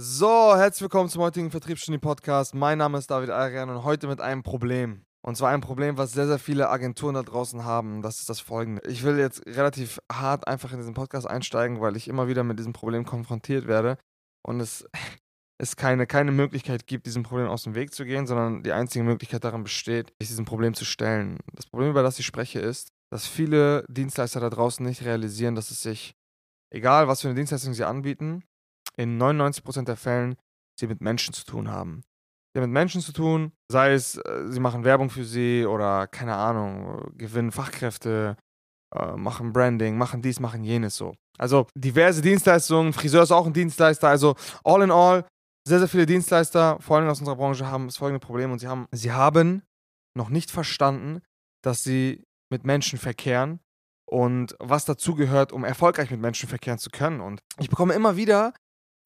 So, herzlich willkommen zum heutigen Vertriebsstudie Podcast. Mein Name ist David Arian und heute mit einem Problem. Und zwar ein Problem, was sehr, sehr viele Agenturen da draußen haben. Das ist das folgende. Ich will jetzt relativ hart einfach in diesen Podcast einsteigen, weil ich immer wieder mit diesem Problem konfrontiert werde und es, es keine, keine Möglichkeit gibt, diesem Problem aus dem Weg zu gehen, sondern die einzige Möglichkeit darin besteht, sich diesem Problem zu stellen. Das Problem, über das ich spreche, ist, dass viele Dienstleister da draußen nicht realisieren, dass es sich, egal was für eine Dienstleistung sie anbieten, in 99% der Fällen sie mit Menschen zu tun haben. Sie haben mit Menschen zu tun, sei es, äh, sie machen Werbung für sie oder keine Ahnung, gewinnen Fachkräfte, äh, machen Branding, machen dies, machen jenes so. Also diverse Dienstleistungen, Friseur ist auch ein Dienstleister, also all in all, sehr, sehr viele Dienstleister, vor allem aus unserer Branche, haben das folgende Problem und sie haben, sie haben noch nicht verstanden, dass sie mit Menschen verkehren und was dazugehört, um erfolgreich mit Menschen verkehren zu können. Und ich bekomme immer wieder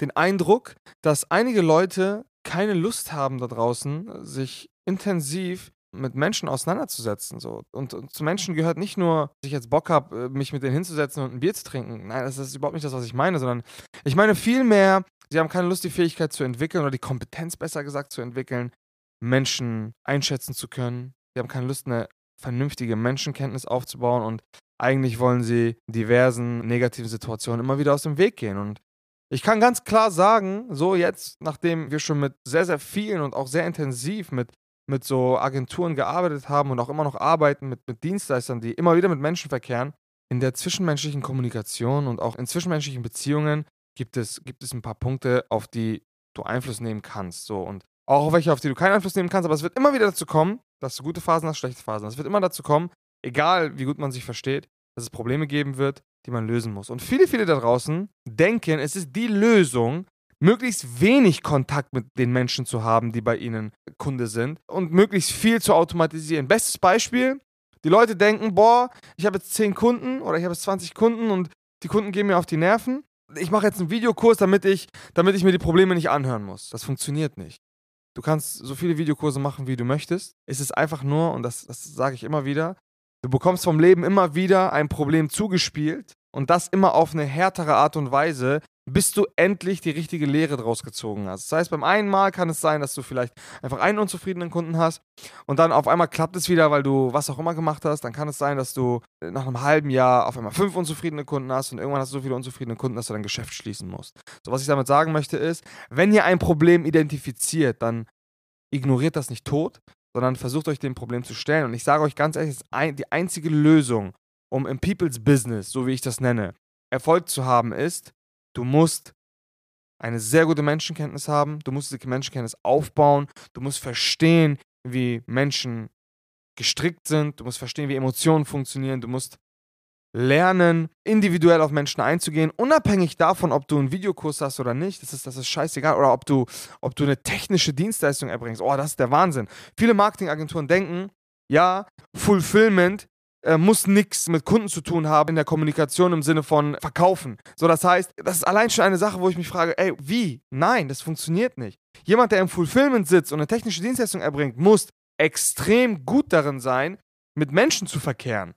den Eindruck, dass einige Leute keine Lust haben da draußen, sich intensiv mit Menschen auseinanderzusetzen. So. Und, und zu Menschen gehört nicht nur, dass ich jetzt Bock habe, äh, mich mit denen hinzusetzen und ein Bier zu trinken. Nein, das ist überhaupt nicht das, was ich meine, sondern ich meine vielmehr, sie haben keine Lust, die Fähigkeit zu entwickeln oder die Kompetenz besser gesagt zu entwickeln, Menschen einschätzen zu können. Sie haben keine Lust, eine vernünftige Menschenkenntnis aufzubauen und eigentlich wollen sie diversen negativen Situationen immer wieder aus dem Weg gehen. Und ich kann ganz klar sagen, so jetzt, nachdem wir schon mit sehr, sehr vielen und auch sehr intensiv mit, mit so Agenturen gearbeitet haben und auch immer noch arbeiten mit, mit Dienstleistern, die immer wieder mit Menschen verkehren, in der zwischenmenschlichen Kommunikation und auch in zwischenmenschlichen Beziehungen gibt es, gibt es ein paar Punkte, auf die du Einfluss nehmen kannst. So und auch auf welche, auf die du keinen Einfluss nehmen kannst, aber es wird immer wieder dazu kommen, dass du gute Phasen hast, schlechte Phasen. Es wird immer dazu kommen, egal wie gut man sich versteht, dass es Probleme geben wird, die man lösen muss. Und viele, viele da draußen denken, es ist die Lösung, möglichst wenig Kontakt mit den Menschen zu haben, die bei ihnen Kunde sind und möglichst viel zu automatisieren. Bestes Beispiel, die Leute denken, boah, ich habe jetzt 10 Kunden oder ich habe jetzt 20 Kunden und die Kunden gehen mir auf die Nerven. Ich mache jetzt einen Videokurs, damit ich, damit ich mir die Probleme nicht anhören muss. Das funktioniert nicht. Du kannst so viele Videokurse machen, wie du möchtest. Es ist einfach nur, und das, das sage ich immer wieder, Du bekommst vom Leben immer wieder ein Problem zugespielt und das immer auf eine härtere Art und Weise, bis du endlich die richtige Lehre draus gezogen hast. Das heißt, beim einen Mal kann es sein, dass du vielleicht einfach einen unzufriedenen Kunden hast und dann auf einmal klappt es wieder, weil du was auch immer gemacht hast. Dann kann es sein, dass du nach einem halben Jahr auf einmal fünf unzufriedene Kunden hast und irgendwann hast du so viele unzufriedene Kunden, dass du dein Geschäft schließen musst. So, was ich damit sagen möchte ist, wenn ihr ein Problem identifiziert, dann ignoriert das nicht tot, sondern versucht euch dem Problem zu stellen. Und ich sage euch ganz ehrlich, die einzige Lösung, um im People's Business, so wie ich das nenne, Erfolg zu haben, ist, du musst eine sehr gute Menschenkenntnis haben, du musst diese Menschenkenntnis aufbauen, du musst verstehen, wie Menschen gestrickt sind, du musst verstehen, wie Emotionen funktionieren, du musst lernen, individuell auf Menschen einzugehen, unabhängig davon, ob du einen Videokurs hast oder nicht. Das ist, das ist scheißegal. Oder ob du, ob du eine technische Dienstleistung erbringst. Oh, das ist der Wahnsinn. Viele Marketingagenturen denken, ja, Fulfillment äh, muss nichts mit Kunden zu tun haben in der Kommunikation im Sinne von verkaufen. So, das heißt, das ist allein schon eine Sache, wo ich mich frage, ey, wie? Nein, das funktioniert nicht. Jemand, der im Fulfillment sitzt und eine technische Dienstleistung erbringt, muss extrem gut darin sein, mit Menschen zu verkehren.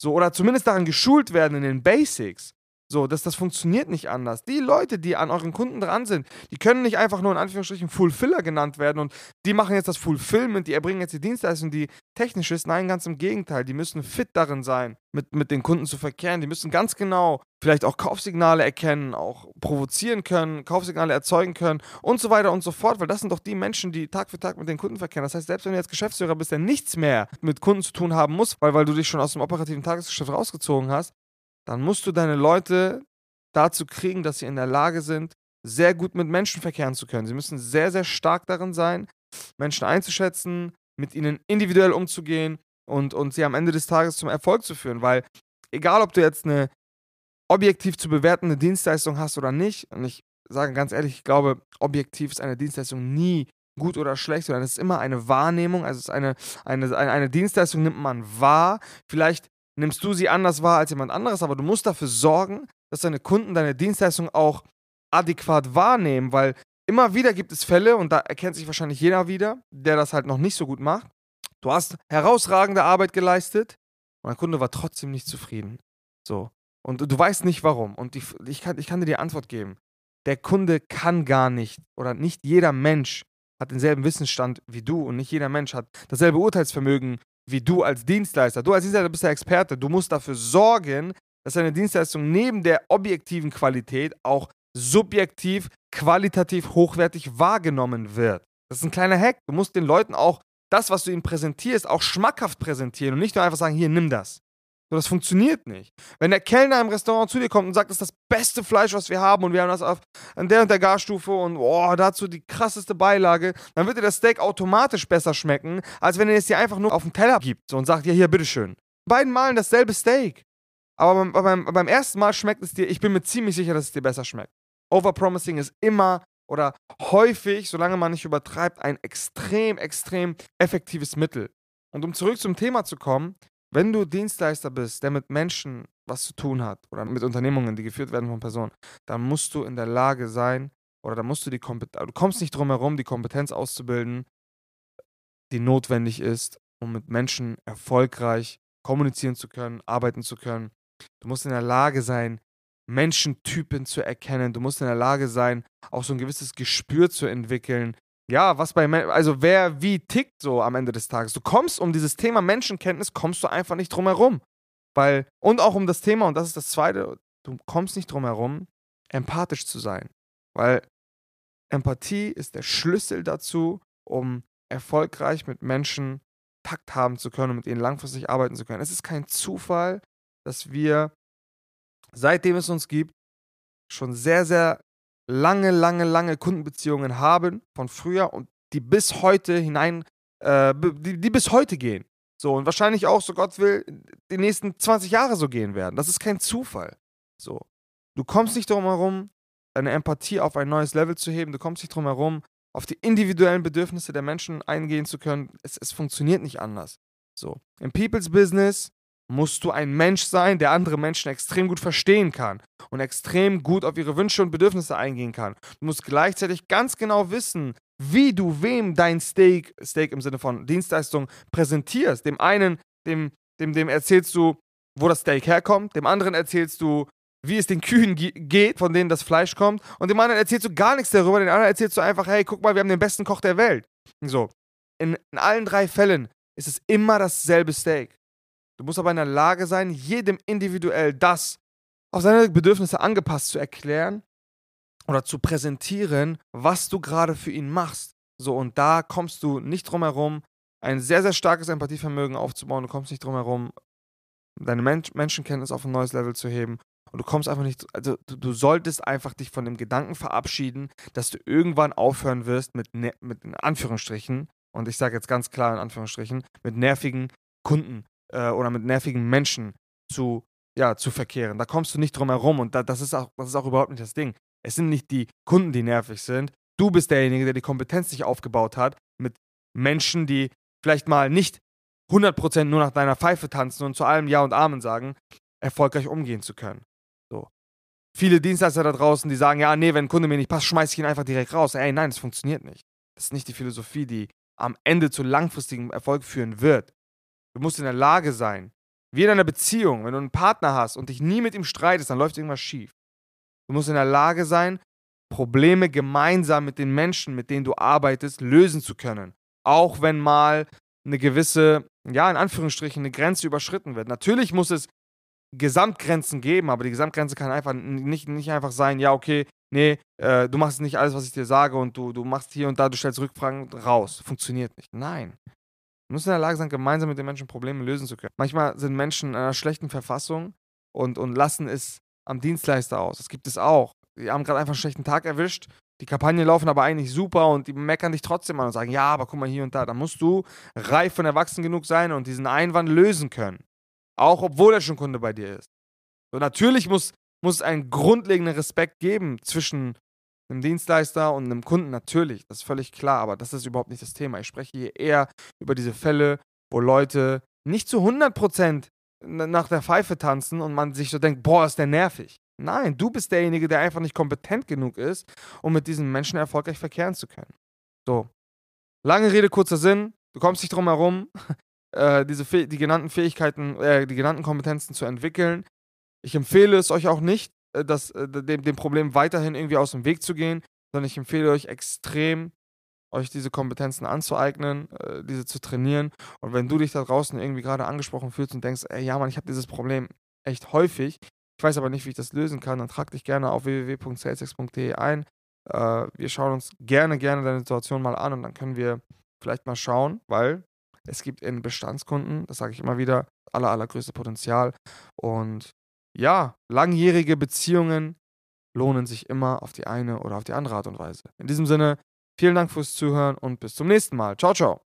So, oder zumindest daran geschult werden in den Basics. So, dass das funktioniert nicht anders. Die Leute, die an euren Kunden dran sind, die können nicht einfach nur in Anführungsstrichen Fulfiller genannt werden und die machen jetzt das Fulfillment, die erbringen jetzt die Dienstleistung, die technisch ist. Nein, ganz im Gegenteil. Die müssen fit darin sein, mit, mit den Kunden zu verkehren. Die müssen ganz genau vielleicht auch Kaufsignale erkennen, auch provozieren können, Kaufsignale erzeugen können und so weiter und so fort, weil das sind doch die Menschen, die Tag für Tag mit den Kunden verkehren. Das heißt, selbst wenn du jetzt Geschäftsführer bist, der nichts mehr mit Kunden zu tun haben muss, weil, weil du dich schon aus dem operativen Tagesgeschäft rausgezogen hast, dann musst du deine Leute dazu kriegen, dass sie in der Lage sind, sehr gut mit Menschen verkehren zu können. Sie müssen sehr, sehr stark darin sein, Menschen einzuschätzen, mit ihnen individuell umzugehen und, und sie am Ende des Tages zum Erfolg zu führen. Weil egal, ob du jetzt eine objektiv zu bewertende Dienstleistung hast oder nicht, und ich sage ganz ehrlich, ich glaube, objektiv ist eine Dienstleistung nie gut oder schlecht, sondern es ist immer eine Wahrnehmung, also es ist eine, eine, eine, eine Dienstleistung nimmt man wahr. Vielleicht nimmst du sie anders wahr als jemand anderes, aber du musst dafür sorgen, dass deine Kunden deine Dienstleistung auch adäquat wahrnehmen, weil immer wieder gibt es Fälle, und da erkennt sich wahrscheinlich jeder wieder, der das halt noch nicht so gut macht. Du hast herausragende Arbeit geleistet und dein Kunde war trotzdem nicht zufrieden. So. Und du weißt nicht warum. Und ich, kann, ich kann dir die Antwort geben. der Kunde kann gar nicht oder nicht jeder Mensch hat denselben Wissensstand wie du und nicht jeder Mensch hat dasselbe Urteilsvermögen wie du als Dienstleister. Du als Dienstleister bist der Experte. Du musst dafür sorgen, dass deine Dienstleistung neben der objektiven Qualität auch subjektiv, qualitativ hochwertig wahrgenommen wird. Das ist ein kleiner Hack. Du musst den Leuten auch das, was du ihnen präsentierst, auch schmackhaft präsentieren und nicht nur einfach sagen, hier, nimm das. So, das funktioniert nicht. Wenn der Kellner im Restaurant zu dir kommt und sagt, das ist das beste Fleisch, was wir haben und wir haben das auf an der und der Garstufe und oh, dazu die krasseste Beilage, dann wird dir das Steak automatisch besser schmecken, als wenn er es dir einfach nur auf den Teller gibt und sagt, ja, hier, bitteschön. Beiden Malen dasselbe Steak. Aber beim, beim, beim ersten Mal schmeckt es dir, ich bin mir ziemlich sicher, dass es dir besser schmeckt. Overpromising ist immer oder häufig, solange man nicht übertreibt, ein extrem, extrem effektives Mittel. Und um zurück zum Thema zu kommen, wenn du Dienstleister bist, der mit Menschen was zu tun hat oder mit Unternehmungen, die geführt werden von Personen, dann musst du in der Lage sein oder dann musst du die Kompetenz, du kommst nicht drum herum, die Kompetenz auszubilden, die notwendig ist, um mit Menschen erfolgreich kommunizieren zu können, arbeiten zu können. Du musst in der Lage sein, Menschentypen zu erkennen. Du musst in der Lage sein, auch so ein gewisses Gespür zu entwickeln, ja, was bei, also wer wie tickt so am Ende des Tages. Du kommst um dieses Thema Menschenkenntnis, kommst du einfach nicht drum herum. Weil, und auch um das Thema, und das ist das Zweite, du kommst nicht drum herum, empathisch zu sein. Weil Empathie ist der Schlüssel dazu, um erfolgreich mit Menschen Takt haben zu können und mit ihnen langfristig arbeiten zu können. Es ist kein Zufall, dass wir, seitdem es uns gibt, schon sehr, sehr lange, lange, lange Kundenbeziehungen haben von früher und die bis heute hinein, äh, die, die bis heute gehen. So, und wahrscheinlich auch, so Gott will, die nächsten 20 Jahre so gehen werden. Das ist kein Zufall. So. Du kommst nicht drum herum, deine Empathie auf ein neues Level zu heben. Du kommst nicht drum herum, auf die individuellen Bedürfnisse der Menschen eingehen zu können. Es, es funktioniert nicht anders. So. Im People's Business musst du ein Mensch sein, der andere Menschen extrem gut verstehen kann und extrem gut auf ihre Wünsche und Bedürfnisse eingehen kann. Du musst gleichzeitig ganz genau wissen, wie du wem dein Steak, Steak im Sinne von Dienstleistung präsentierst. Dem einen, dem, dem, dem erzählst du, wo das Steak herkommt, dem anderen erzählst du, wie es den Kühen geht, von denen das Fleisch kommt, und dem anderen erzählst du gar nichts darüber, den anderen erzählst du einfach, hey, guck mal, wir haben den besten Koch der Welt. So. In, in allen drei Fällen ist es immer dasselbe Steak. Du musst aber in der Lage sein, jedem individuell das auf seine Bedürfnisse angepasst zu erklären oder zu präsentieren, was du gerade für ihn machst. So, und da kommst du nicht drum herum, ein sehr, sehr starkes Empathievermögen aufzubauen. Du kommst nicht drum herum, deine Men Menschenkenntnis auf ein neues Level zu heben. Und du kommst einfach nicht, also du, du, solltest einfach dich von dem Gedanken verabschieden, dass du irgendwann aufhören wirst mit, mit Anführungsstrichen, und ich sage jetzt ganz klar in Anführungsstrichen, mit nervigen Kunden äh, oder mit nervigen Menschen zu, ja, zu verkehren. Da kommst du nicht drum herum und da, das, ist auch, das ist auch überhaupt nicht das Ding. Es sind nicht die Kunden, die nervig sind. Du bist derjenige, der die Kompetenz nicht aufgebaut hat, mit Menschen, die vielleicht mal nicht 100% nur nach deiner Pfeife tanzen und zu allem Ja und Amen sagen, erfolgreich umgehen zu können. So. Viele Dienstleister da draußen, die sagen, ja, nee, wenn ein Kunde mir nicht passt, schmeiße ich ihn einfach direkt raus. Ey, nein, das funktioniert nicht. Das ist nicht die Philosophie, die am Ende zu langfristigem Erfolg führen wird. Du musst in der Lage sein, wie in einer Beziehung, wenn du einen Partner hast und dich nie mit ihm streitest, dann läuft irgendwas schief. Du musst in der Lage sein, Probleme gemeinsam mit den Menschen, mit denen du arbeitest, lösen zu können. Auch wenn mal eine gewisse, ja, in Anführungsstrichen, eine Grenze überschritten wird. Natürlich muss es Gesamtgrenzen geben, aber die Gesamtgrenze kann einfach nicht, nicht einfach sein, ja, okay, nee, äh, du machst nicht alles, was ich dir sage und du, du machst hier und da, du stellst Rückfragen raus. Funktioniert nicht. Nein. Du musst in der Lage sein, gemeinsam mit den Menschen Probleme lösen zu können. Manchmal sind Menschen in einer schlechten Verfassung und, und lassen es am Dienstleister aus. Das gibt es auch. Die haben gerade einfach einen schlechten Tag erwischt. Die Kampagnen laufen aber eigentlich super und die meckern dich trotzdem an und sagen, ja, aber guck mal hier und da. Da musst du reif und erwachsen genug sein und diesen Einwand lösen können. Auch obwohl er schon Kunde bei dir ist. So, natürlich muss, muss es einen grundlegenden Respekt geben zwischen einem Dienstleister und einem Kunden natürlich, das ist völlig klar, aber das ist überhaupt nicht das Thema. Ich spreche hier eher über diese Fälle, wo Leute nicht zu 100% nach der Pfeife tanzen und man sich so denkt, boah, ist der nervig. Nein, du bist derjenige, der einfach nicht kompetent genug ist, um mit diesen Menschen erfolgreich verkehren zu können. So. Lange Rede, kurzer Sinn. Du kommst nicht drum herum, äh, diese die genannten Fähigkeiten, äh, die genannten Kompetenzen zu entwickeln. Ich empfehle es euch auch nicht, das, äh, dem, dem Problem weiterhin irgendwie aus dem Weg zu gehen, sondern ich empfehle euch extrem, euch diese Kompetenzen anzueignen, äh, diese zu trainieren. Und wenn du dich da draußen irgendwie gerade angesprochen fühlst und denkst, ey, ja, Mann, ich habe dieses Problem echt häufig, ich weiß aber nicht, wie ich das lösen kann, dann trag dich gerne auf www.salesex.de ein. Äh, wir schauen uns gerne, gerne deine Situation mal an und dann können wir vielleicht mal schauen, weil es gibt in Bestandskunden, das sage ich immer wieder, aller, allergrößte Potenzial. Und ja, langjährige Beziehungen lohnen sich immer auf die eine oder auf die andere Art und Weise. In diesem Sinne, vielen Dank fürs Zuhören und bis zum nächsten Mal. Ciao, ciao.